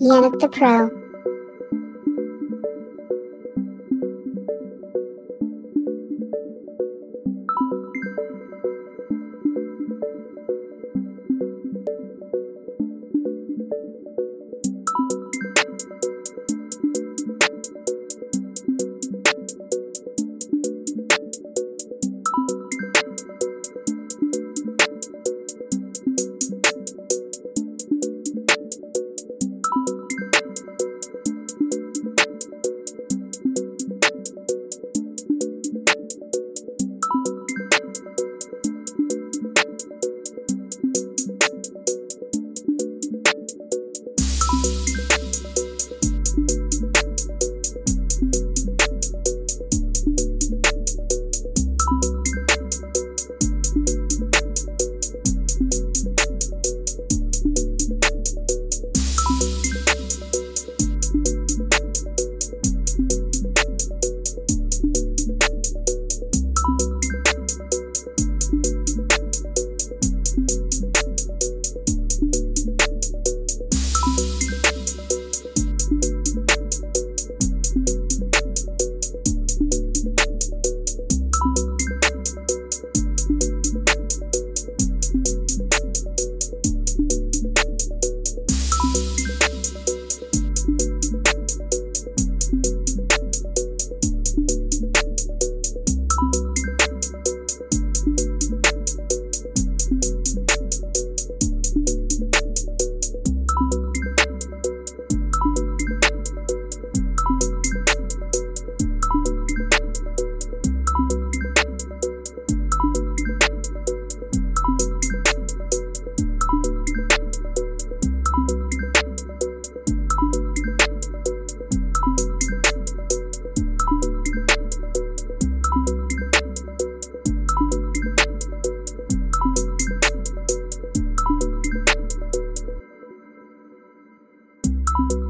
Yannick the Pro. You